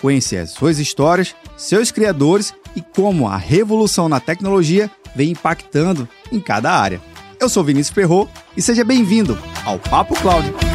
Conhecer as suas histórias, seus criadores e como a revolução na tecnologia vem impactando em cada área. Eu sou Vinícius Ferro e seja bem-vindo ao Papo Cloud.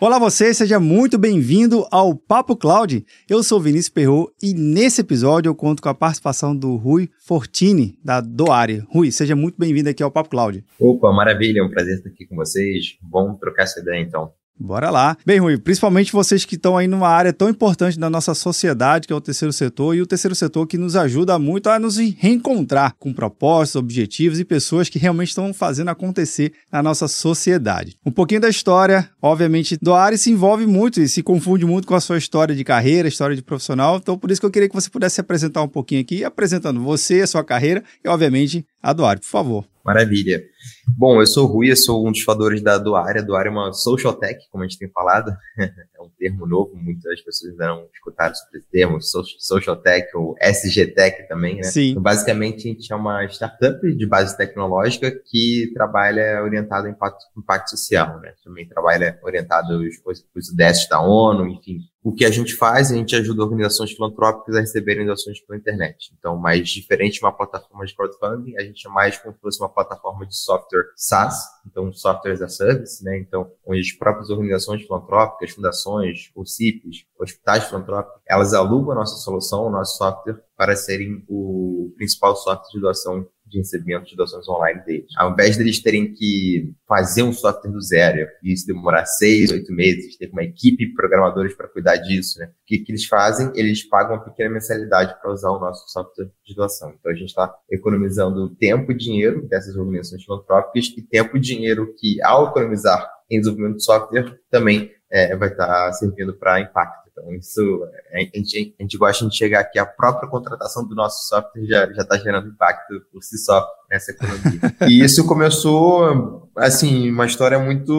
Olá você, seja muito bem-vindo ao Papo Cloud. Eu sou Vinícius Perro e nesse episódio eu conto com a participação do Rui Fortini, da Doare. Rui, seja muito bem-vindo aqui ao Papo Cloud. Opa, maravilha, é um prazer estar aqui com vocês. Bom trocar essa ideia então. Bora lá. Bem, Rui, principalmente vocês que estão aí numa área tão importante da nossa sociedade, que é o terceiro setor, e o terceiro setor que nos ajuda muito a nos reencontrar com propósitos, objetivos e pessoas que realmente estão fazendo acontecer na nossa sociedade. Um pouquinho da história, obviamente, do área se envolve muito e se confunde muito com a sua história de carreira, história de profissional, então por isso que eu queria que você pudesse se apresentar um pouquinho aqui, apresentando você, a sua carreira e, obviamente, a do área, por favor. Maravilha. Bom, eu sou o Rui, eu sou um dos fundadores da Doária. A Doária é uma social tech, como a gente tem falado. é um termo novo, muitas pessoas ainda não escutaram sobre esse termo, social tech ou SG Tech também, né? Sim. Então, basicamente, a gente é uma startup de base tecnológica que trabalha orientado ao impacto, impacto social, né? Também trabalha orientado aos, aos UDS da ONU, enfim, o que a gente faz, a gente ajuda organizações filantrópicas a receberem doações pela internet. Então, mais diferente de uma plataforma de crowdfunding, a gente é mais como se fosse uma plataforma de software SaaS, então software as a service, né? Então, onde as próprias organizações filantrópicas, fundações, OCIPs, hospitais filantrópicos, elas alugam a nossa solução, o nosso software, para serem o principal software de doação de recebimento de doações online deles. Ao invés deles terem que fazer um software do zero, e isso demorar seis, oito meses, ter uma equipe de programadores para cuidar disso, né? O que, que eles fazem? Eles pagam uma pequena mensalidade para usar o nosso software de doação. Então a gente está economizando tempo e dinheiro dessas organizações filantrópicas e tempo e dinheiro que, ao economizar em desenvolvimento de software, também é, vai estar tá servindo para impacto. Então, isso, a gente, a gente gosta de chegar aqui, a própria contratação do nosso software já está gerando impacto por si só nessa economia. e isso começou, assim, uma história muito,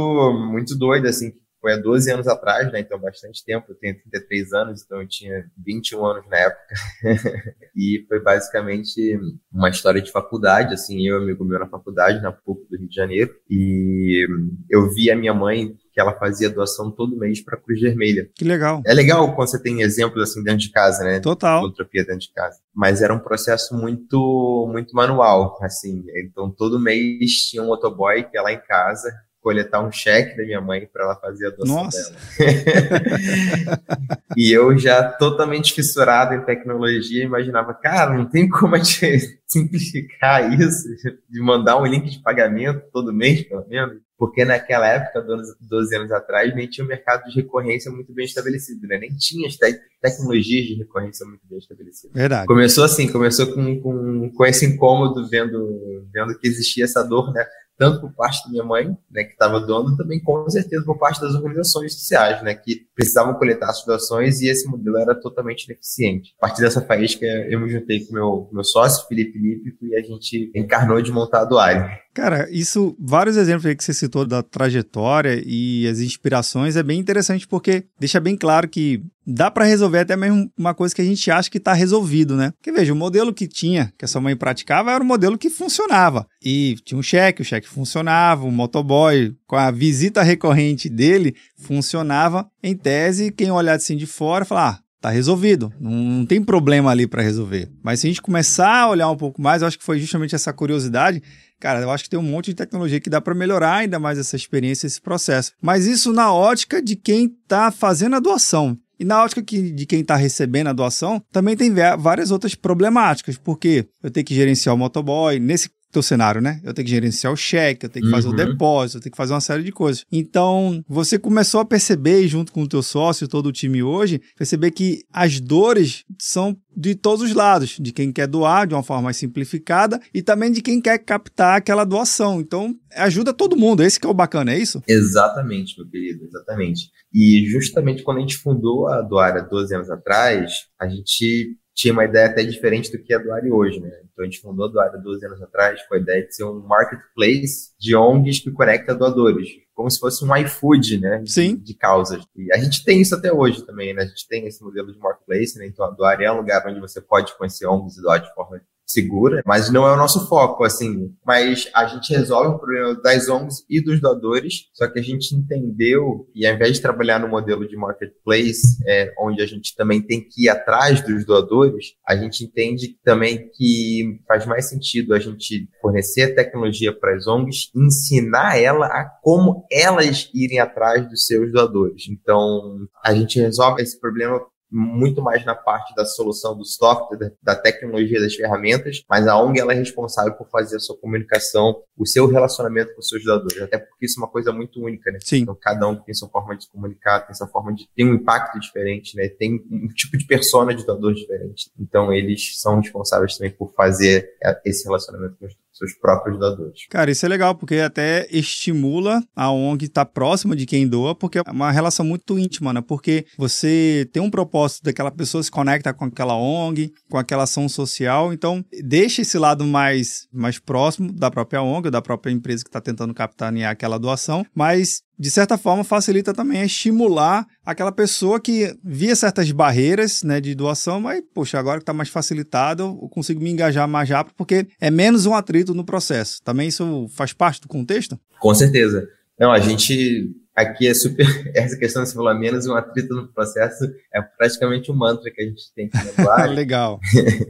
muito doida, assim, foi há 12 anos atrás, né? Então, bastante tempo. Eu tenho 33 anos, então eu tinha 21 anos na época. e foi basicamente uma história de faculdade, assim, eu e amigo meu na faculdade, na PUC do Rio de Janeiro. E eu vi a minha mãe que ela fazia doação todo mês para a Cruz Vermelha. Que legal. É legal quando você tem exemplos assim dentro de casa, né? Total. Filantropia dentro de casa. Mas era um processo muito muito manual, assim. Então todo mês tinha um motoboy que ia lá em casa coletar um cheque da minha mãe para ela fazer a doação Nossa. dela. e eu já totalmente fissurado em tecnologia, imaginava, cara, não tem como a gente simplificar isso, de mandar um link de pagamento todo mês, pelo menos. Porque naquela época, 12 anos atrás, nem tinha um mercado de recorrência muito bem estabelecido, né? Nem tinha as te tecnologias de recorrência muito bem estabelecidas. Verdade. Começou assim, começou com, com, com esse incômodo, vendo, vendo que existia essa dor, né? Tanto por parte da minha mãe, né, que estava doando, também com certeza por parte das organizações sociais, né, que precisavam coletar as doações e esse modelo era totalmente ineficiente. A partir dessa faísca, eu me juntei com meu meu sócio, Felipe Lípico, e a gente encarnou de montar a Doare. Cara, isso, vários exemplos aí que você citou da trajetória e as inspirações é bem interessante porque deixa bem claro que dá para resolver até mesmo uma coisa que a gente acha que está resolvido, né? Porque veja, o modelo que tinha, que a sua mãe praticava, era um modelo que funcionava. E tinha um cheque, o cheque funcionava, o motoboy com a visita recorrente dele funcionava. Em tese, quem olhar assim de fora, falar, ah, tá resolvido, não, não tem problema ali para resolver. Mas se a gente começar a olhar um pouco mais, eu acho que foi justamente essa curiosidade Cara, eu acho que tem um monte de tecnologia que dá para melhorar ainda mais essa experiência, esse processo. Mas isso na ótica de quem está fazendo a doação. E na ótica que, de quem está recebendo a doação, também tem várias outras problemáticas, porque eu tenho que gerenciar o motoboy. Nesse teu cenário, né? Eu tenho que gerenciar o cheque, eu tenho que fazer o Uhum. depósito, eu tenho que fazer uma série de coisas. Então, você começou a perceber, junto com o teu sócio todo o time hoje, perceber que as dores são de todos os lados, de quem quer doar de uma forma mais simplificada e também de quem quer captar aquela doação. Então, ajuda todo mundo. Esse que é o bacana, é isso? Exatamente, meu querido, exatamente. E justamente quando a gente fundou a Doara 12 anos atrás, a gente tinha uma ideia até diferente do que é a Doare hoje, né? Então a gente fundou a Doara 12 anos atrás com a ideia de ser um marketplace de ONGs que conecta doadores, como se fosse um iFood, né? De, Sim. de causas. E a gente tem isso até hoje também, né? A gente tem esse modelo de marketplace, né? Então a Doare é um lugar onde você pode conhecer ONGs e doar de forma segura, mas não é o nosso foco, assim. Mas a gente resolve o problema das ONGs e dos doadores, só que a gente entendeu, e ao invés de trabalhar no modelo de marketplace, é, onde a gente também tem que ir atrás dos doadores, a gente entende também que faz mais sentido a gente fornecer a tecnologia para as ONGs, ensinar ela a como elas irem atrás dos seus doadores. Então, a gente resolve esse problema muito mais na parte da solução do software, da, tecnologia, das ferramentas, mas a ONG ela é responsável por fazer a sua comunicação, o seu relacionamento com os seus doadores, até porque isso é uma coisa muito única, né? Sim. Então cada um tem sua forma de se comunicar, tem sua forma de tem um impacto diferente, né? Tem um tipo de persona de doador diferente. Então eles são responsáveis também por fazer é, esse relacionamento com os seus próprios doadores. Cara, isso é legal, porque até estimula a ONG estar próxima de quem doa, porque é uma relação muito íntima, né? Porque você tem um propósito daquela pessoa se conecta com aquela ONG, com aquela ação social, então deixa esse lado mais, mais próximo da própria ONG, da própria empresa que está tentando capitanear aquela doação, mas de certa forma facilita também estimular aquela pessoa que via certas barreiras né, de doação, mas, poxa, agora que está mais facilitado, eu consigo me engajar mais rápido, porque é menos um atrito no processo. Também isso faz parte do contexto? Com certeza. Não, a gente aqui é super. Essa questão de falar menos um atrito no processo é praticamente um mantra que a gente tem que lembrar. Legal.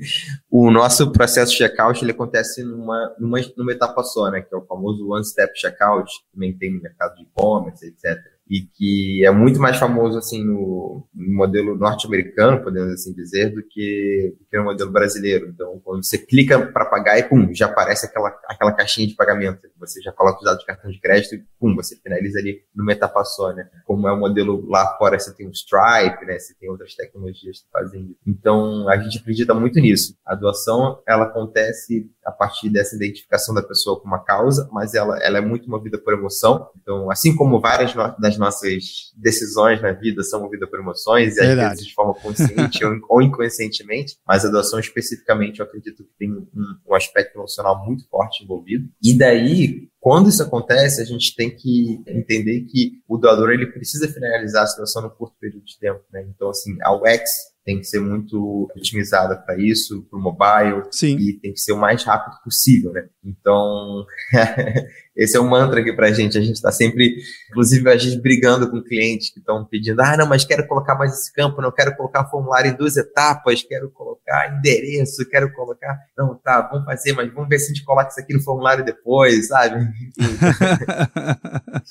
o nosso processo checkout ele acontece numa, numa, numa etapa só, né? Que é o famoso one-step checkout, também tem no mercado de e-commerce, etc e que é muito mais famoso assim no, no modelo norte-americano, podemos assim dizer, do que, do que no modelo brasileiro. Então, quando você clica para pagar e pum, já aparece aquela, aquela caixinha de pagamento. Você já coloca os dados de cartão de crédito e pum, você finaliza ali numa etapa só, né? Como é o modelo lá fora, você tem o Stripe, né? Você tem outras tecnologias que fazem isso. Então, a gente acredita muito nisso. A doação, ela acontece a partir dessa identificação da pessoa com uma causa, mas ela, ela é muito movida por emoção. Então, assim como várias das nossas decisões na vida são movidas por emoções, e às Verdade. vezes de forma consciente ou, inconscientemente, mas a doação especificamente eu acredito que tem um, um aspecto emocional muito forte envolvido. E daí, quando isso acontece, a gente tem que entender que o doador ele precisa finalizar a situação no curto período de tempo. Né? Então, assim, a UX tem que ser muito otimizada para isso, para o mobile, Sim. e tem que ser o mais rápido possível, né? Então, esse é o um mantra aqui para a gente. A gente está sempre, inclusive, a gente brigando com clientes que estão pedindo, ah, não, mas quero colocar mais esse campo, não quero colocar formulário em duas etapas, quero colocar endereço, quero colocar, não, tá, vamos fazer, mas vamos ver se a gente coloca isso aqui no formulário depois, sabe?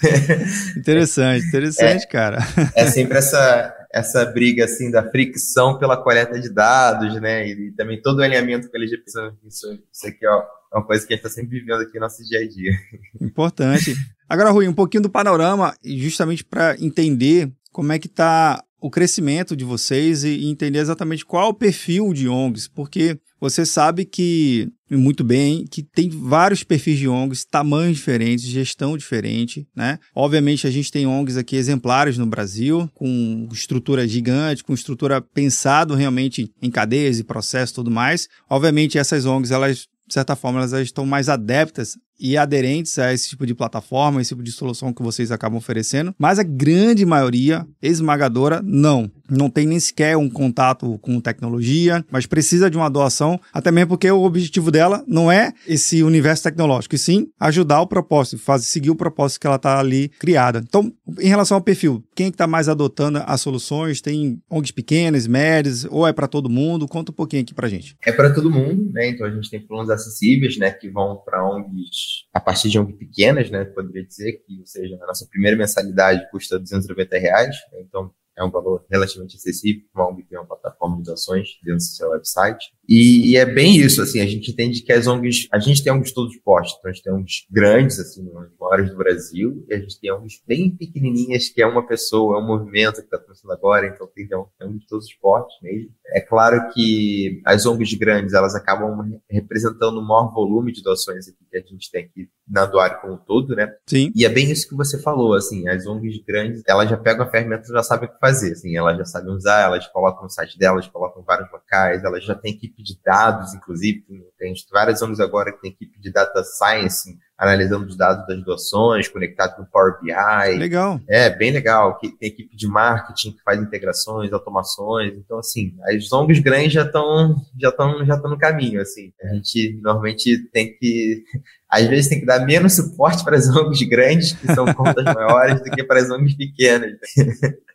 interessante, interessante, é, cara. É sempre essa essa briga assim da fricção pela coleta de dados, né? E, também todo o alinhamento com a LGPD. Isso, isso aqui ó, é uma coisa que a gente está sempre vivendo aqui no nosso dia a dia. Importante. Agora, Rui, um pouquinho do panorama, justamente para entender como é que está o crescimento de vocês e entender exatamente qual o perfil de ONGs, porque você sabe que, muito bem, que tem vários perfis de ONGs, tamanhos diferentes, gestão diferente, né? Obviamente a gente tem ONGs aqui exemplares no Brasil, com estrutura gigante, com estrutura pensado realmente em cadeias e processos e tudo mais. Obviamente essas ONGs, elas, de certa forma, elas estão mais adeptas e aderentes a esse tipo de plataforma, esse tipo de solução que vocês acabam oferecendo, mas a grande maioria, esmagadora, não. Não tem nem sequer um contato com tecnologia, mas precisa de uma doação, até mesmo porque o objetivo dela não é esse universo tecnológico, e sim ajudar o propósito, fazer, seguir o propósito que ela está ali criada. Então, em relação ao perfil, quem é está mais adotando as soluções? Tem ONGs pequenas, médias, ou é para todo mundo? Conta um pouquinho aqui para gente. É para todo mundo, né? Então a gente tem planos acessíveis, né, que vão para ONGs a partir de ONG pequenas, né? Poderia dizer que, ou seja, a nossa primeira mensalidade custa 290 reais, né, então é um valor relativamente acessível uma ONG tem uma plataforma de doações dentro do seu website. E, e, é bem isso, assim, a gente entende que as ONGs, a gente tem ONGs todos postos, então a gente tem ONGs grandes, assim, maiores do Brasil, e a gente tem ONGs bem pequenininhas, que é uma pessoa, é um movimento que está começando agora, então tem, tem de todos os postos mesmo. É claro que as ONGs grandes, elas acabam representando o maior volume de doações aqui que a gente tem aqui na Doare como um todo, né? Sim. E é bem isso que você falou, assim, as ONGs grandes, elas já pegam a ferramenta e já sabem o que fazer, assim, elas já sabem usar, elas colocam no site delas, colocam vários locais, elas já têm equipe de dados, inclusive, tem, tem várias ONGs agora que tem equipe de data science, analisando os dados das doações, conectado com o Power BI. Legal. É, bem legal. Que tem equipe de marketing que faz integrações, automações. Então, assim, as ONGs grandes já estão já estão já estão no caminho, assim. A gente normalmente tem que às vezes tem que dar menos suporte para as ONGs grandes, que são contas maiores, do que para as ONGs pequenas.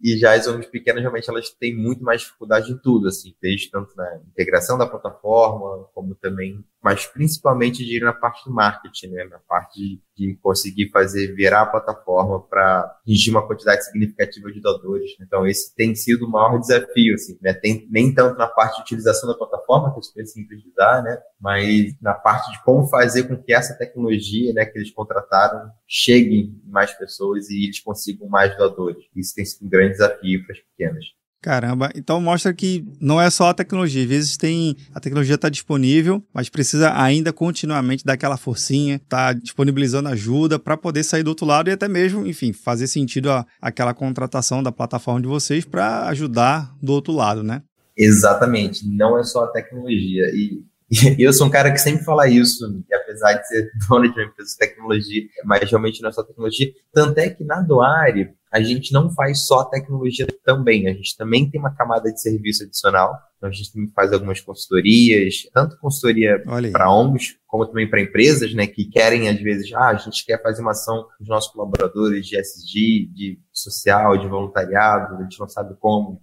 e já as ONGs pequenas, realmente, elas têm muito mais dificuldade em tudo, assim, desde tanto na integração da plataforma, como também, mas principalmente de ir na parte do marketing, né, na parte de, conseguir fazer virar a plataforma para atingir uma quantidade significativa de doadores. Então, esse tem sido o maior desafio, assim, né, tem, nem tanto na parte de utilização da plataforma, que é super simples de usar, né, mas na parte de como fazer com que essa tecnologia, né, que eles contrataram chegue em mais pessoas e eles consigam mais doadores. Isso tem sido um grande desafio para as pequenas. Caramba, então mostra que não é só a tecnologia. Às vezes tem a tecnologia está disponível, mas precisa ainda continuamente dar aquela forcinha, tá disponibilizando ajuda para poder sair do outro lado e até mesmo, enfim, fazer sentido a, aquela contratação da plataforma de vocês para ajudar do outro lado, né? Exatamente, não é só a tecnologia. E e eu sou um cara que sempre fala isso, que apesar de ser dono de uma empresa de tecnologia, mas realmente não é só tecnologia. Tanto é que na Doare, a gente não faz só tecnologia também, a gente também tem uma camada de serviço adicional. Então a gente também faz algumas consultorias, tanto consultoria para ONGs, como também para empresas, né, que querem às vezes, ah, a gente quer fazer uma ação com os nossos colaboradores de SG, de social, de voluntariado, a gente não sabe como,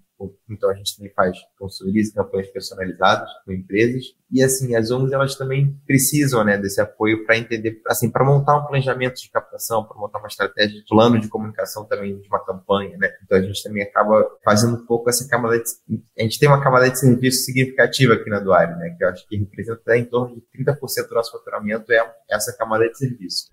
então a gente também faz consultorias e campanhas personalizadas com empresas. E assim, as ONGs elas também precisam, né, desse apoio para entender, assim, para montar um planejamento de captação, para montar uma estratégia de plano de comunicação também de uma campanha, né? Então a gente também acaba fazendo um pouco essa camada de, a gente tem uma camada de serviço significativa aqui na Doário, né, que eu acho que representa em torno de 30% do nosso faturamento é essa camada de serviço.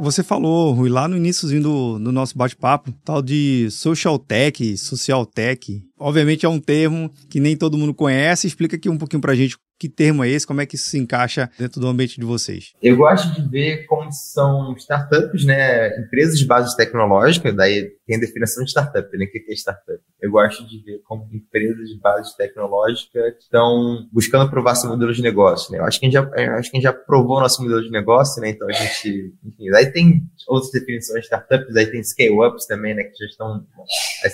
Você falou, Rui, lá no iníciozinho do, do nosso bate-papo, tal de social tech, social tech. Obviamente é um termo que nem todo mundo conhece. Explica aqui um pouquinho pra gente que termo é esse, como é que isso se encaixa dentro do ambiente de vocês? Eu gosto de ver como são startups, né, empresas de base tecnológica, daí tem a definição de startup, né, o que é startup? Eu gosto de ver como empresas de base tecnológica estão buscando provar seu modelo de negócio, né, eu acho que a gente já, acho que a gente já provou nosso modelo de negócio, né, então a gente, enfim, daí tem outras definições de startups, daí tem scale-ups também, né, que já estão,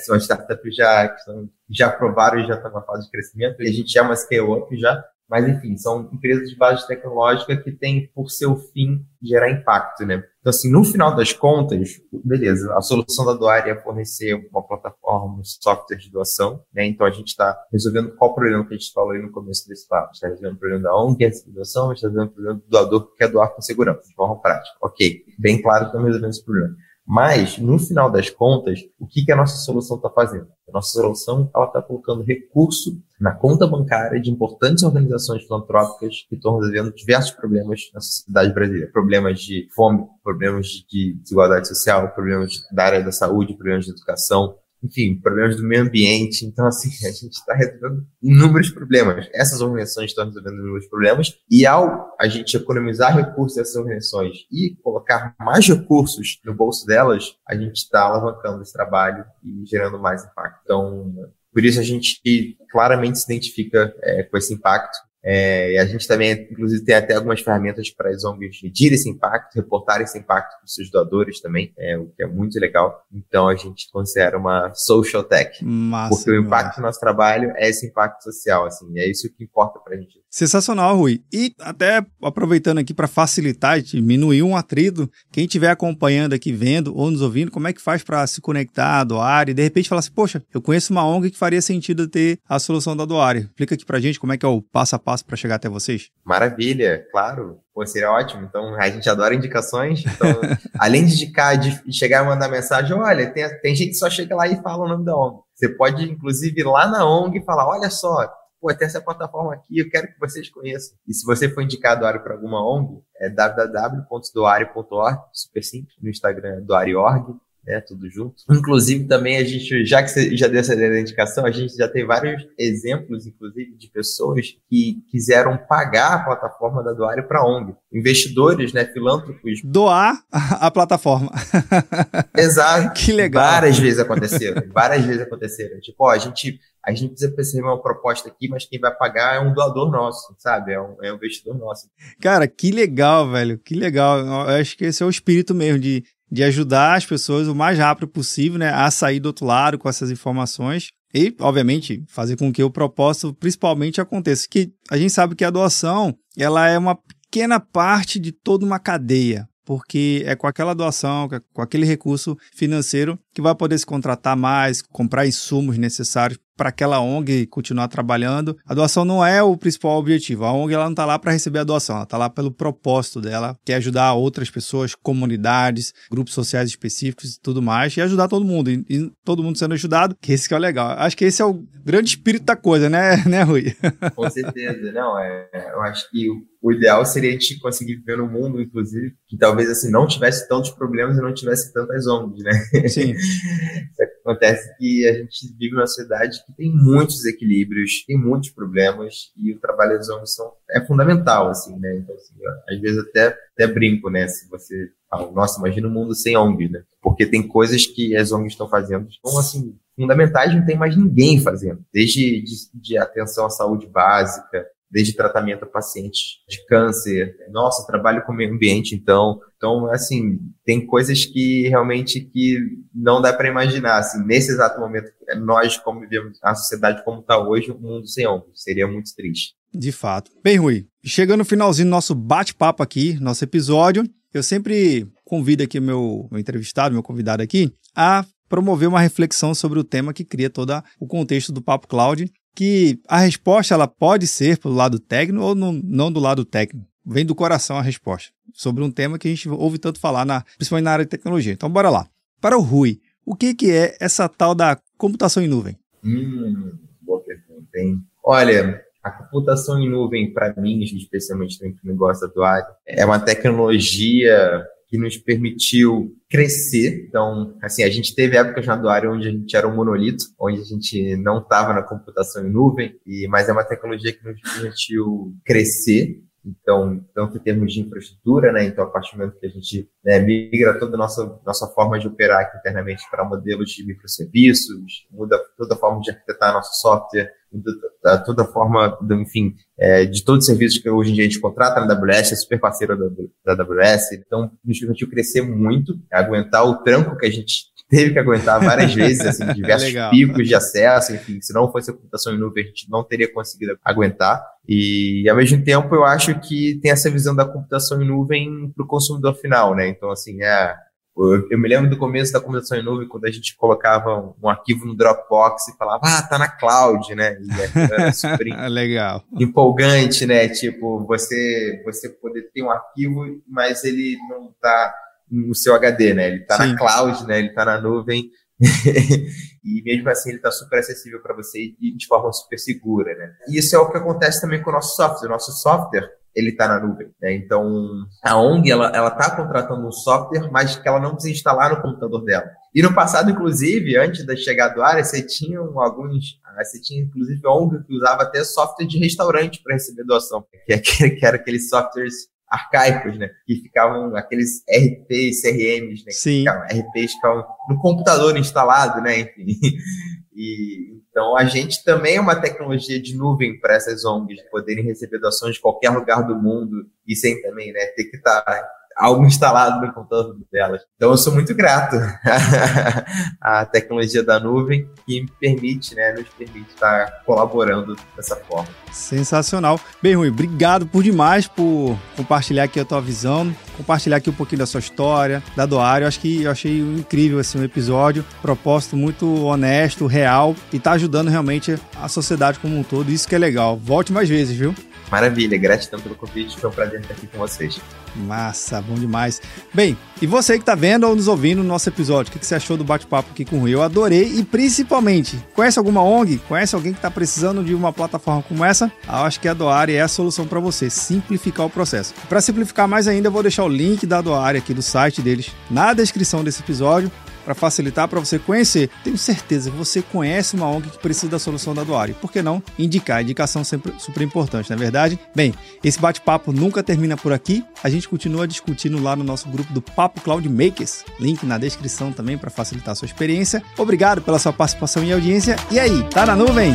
são startups já, que estão, já provaram e já estão na fase de crescimento, e a gente é uma scale-up já, mas, enfim, são empresas de base tecnológica que têm por seu fim gerar impacto, né? Então, assim, no final das contas, beleza, a solução da Doar é fornecer uma plataforma, um software de doação, né? Então, a gente está resolvendo qual problema que a gente falou aí no começo desse papo. está resolvendo o problema da ONG, que é a doação, está resolvendo o problema do doador que quer doar com segurança, de forma prática. Ok, bem claro que estamos resolvendo esse problema. Mas, no final das contas, o que, que a nossa solução está fazendo? A nossa solução está colocando recurso na conta bancária de importantes organizações filantrópicas que estão resolvendo diversos problemas na sociedade brasileira. Problemas de fome, problemas de desigualdade social, problemas da área da saúde, problemas de educação, enfim, problemas do meio ambiente. Então, assim, a gente está resolvendo inúmeros problemas. Essas organizações estão resolvendo inúmeros problemas e ao a gente economizar recursos dessas organizações e colocar mais recursos no bolso delas, a gente está alavancando esse trabalho e gerando mais impacto. Então, por isso a gente claramente se identifica é, com esse impacto é, e a gente também, inclusive, tem até algumas ferramentas para as ONGs medir esse impacto, reportar esse impacto para os seus doadores também, é, o que é muito legal. Então, a gente considera uma social tech. Massa, porque o impacto do nosso trabalho é esse impacto social, assim, é isso que importa para a gente. Sensacional, Rui. E até aproveitando aqui para facilitar diminuir um atrito, quem estiver acompanhando aqui, vendo ou nos ouvindo, como é que faz para se conectar, doar e de repente falar assim, poxa, eu conheço uma ONG que faria sentido ter a solução da Doare. Explica aqui para gente como é que é o passo a passo passo para chegar até vocês? Maravilha, claro. Pô, seria ótimo. Então, a gente adora indicações. Então, além de indicar, de chegar e mandar mensagem, olha, tem, tem gente que só chega lá e fala o nome da ONG. Você pode, inclusive, ir lá na ONG e falar: olha só, pô, tem essa plataforma aqui, eu quero que vocês conheçam. E se você for indicar Doário para alguma ONG, é www.doario.org, super simples, no Instagram é doario.org né, tudo junto. Inclusive, também a gente, já que você já deu essa indicação, a gente já tem vários exemplos, inclusive, de pessoas que quiseram pagar a plataforma da Doário para ONG. Investidores, né, filântropos. Doar a plataforma. Exato. que legal. Várias vezes aconteceram, várias vezes aconteceram. Tipo, ó, a gente a gente precisa perceber uma proposta aqui, mas quem vai pagar é um doador nosso, sabe? É um, é um investidor nosso. Cara, que legal, velho. Que legal. Eu acho que esse é o espírito mesmo de de ajudar as pessoas o mais rápido possível né, a sair do outro lado com essas informações e, obviamente, fazer com que o propósito principalmente aconteça. Que a gente sabe que a doação ela é uma pequena parte de toda uma cadeia porque é com aquela doação, com aquele recurso financeiro que vai poder se contratar mais, comprar insumos necessários para aquela ONG continuar trabalhando. A doação não é o principal objetivo. A ONG ela não está lá para receber a doação, ela está lá pelo propósito dela, que é ajudar outras pessoas, comunidades, grupos sociais específicos e tudo mais, e ajudar todo mundo. E, e todo mundo sendo ajudado, que esse que é o legal. Acho que esse é o grande espírito da coisa, né, né Rui? Com certeza. Não, é, eu acho que o, ideal seria a gente conseguir viver num mundo, inclusive, que talvez assim não tivesse tantos problemas e não tivesse tantas ONGs, né? Sim. Acontece que a gente vive numa sociedade que tem muitos desequilíbrios, tem muitos problemas e o trabalho das ONGs são, é fundamental, assim, né? Então, assim, às vezes até, até brinco, né? Se você fala, nossa, imagina um mundo sem ONGs, né? Porque tem coisas que as ONGs estão fazendo são, assim, fundamentais, não tem mais ninguém fazendo. Desde de, de atenção à saúde básica, desde tratamento a pacientes de câncer. Nossa, trabalho com o meio ambiente, então. Então, assim, tem coisas que realmente que não dá para imaginar. Assim, nesse exato momento, nós, como vivemos a sociedade como está hoje, um mundo sem ombros. Seria muito triste. De fato. Bem, Rui, chegando no finalzinho do nosso bate-papo aqui, nosso episódio, eu sempre convido aqui meu, meu entrevistado, meu convidado aqui, a promover uma reflexão sobre o tema que cria todo o contexto do Papo Cloud que a resposta ela pode ser pelo lado técnico ou no, não do lado técnico. Vem do coração a resposta sobre um tema que a gente ouve tanto falar, na, principalmente na área de tecnologia. Então, bora lá. Para o Rui, o que, que é essa tal da computação em nuvem? Hum, boa pergunta, hein? Olha, a computação em nuvem, para mim, especialmente no negócio atual, é uma tecnologia que nos permitiu crescer. Então, assim, a gente teve épocas na Doário onde a gente era um monolito, onde a gente não estava na computação em nuvem, e, mas é uma tecnologia que nos permitiu crescer. Então, tanto em termos de infraestrutura, né? Então, a partir do momento que a gente né, migra toda a nossa, nossa forma de operar aqui internamente para modelos de microserviços, muda toda a forma de arquitetar nosso software, muda toda a forma, do, enfim, é, de todos os serviços que hoje em dia a gente contrata na AWS, é super parceiro da, da AWS. Então, nos permitiu crescer muito, aguentar o tranco que a gente teve que aguentar várias vezes, assim, diversos picos de acesso, enfim, se não fosse a computação em nuvem, a gente não teria conseguido aguentar. E, ao mesmo tempo, eu acho que tem essa visão da computação em nuvem para o consumidor final, né? Então, assim, é, eu, me lembro do começo da computação em nuvem, quando a gente colocava um, um arquivo no Dropbox e falava, ah, tá na cloud, né? E era super Legal. empolgante, né? Tipo, você, você poder ter um arquivo, mas ele não tá no seu HD, né? Ele está na cloud, né? Ele está na nuvem. e mesmo assim ele está super acessível para você e de forma super segura, né? E isso é o que acontece também com o nosso software. O nosso software ele está na nuvem, né? Então a ONG ela está contratando um software, mas que ela não precisa instalar no computador dela. E no passado, inclusive, antes da chegada do área, você tinha alguns, você tinha inclusive ONG que usava até software de restaurante para receber doação, que, é que era aqueles softwares arcaicos, né? Que ficavam aqueles RPs, CRMs, né? Sim. Ficavam, RPs ficavam no computador instalado, né? Enfim. E, então, a gente também é uma tecnologia de nuvem para essas ONGs poderem receber doações de qualquer lugar do mundo e sem também, né? Ter que estar tá algo instalado no computador delas. Então eu sou muito grato à tecnologia da nuvem que me permite, né, nos permite estar colaborando dessa forma. Sensacional. Bem, Rui, obrigado por demais por compartilhar aqui a tua visão, compartilhar aqui um pouquinho da sua história, da Doário. Acho que eu achei incrível assim, um episódio, propósito muito honesto, real e tá ajudando realmente a sociedade como um todo. Isso que é legal. Volte mais vezes, viu? Maravilha, gratidão pelo convite, foi um prazer estar aqui com vocês. Massa, bom demais. Bem, e você que está vendo ou nos ouvindo no nosso episódio, o que você achou do bate-papo aqui com o Rui? Eu adorei e principalmente, conhece alguma ONG? Conhece alguém que está precisando de uma plataforma como essa? Eu acho que a Doare é a solução para você, simplificar o processo. Para simplificar mais ainda, eu vou deixar o link da Doare aqui do site deles na descrição desse episódio para facilitar para você conhecer. Tenho certeza que você conhece uma ONG que precisa da solução da Doare. Por que não indicar? Indicação sempre super importante, não é verdade? Bem, esse bate-papo nunca termina por aqui. A gente continua discutindo lá no nosso grupo do Papo Cloud Makers. Link na descrição também para facilitar a sua experiência. Obrigado pela sua participação e audiência. E aí, tá na nuvem?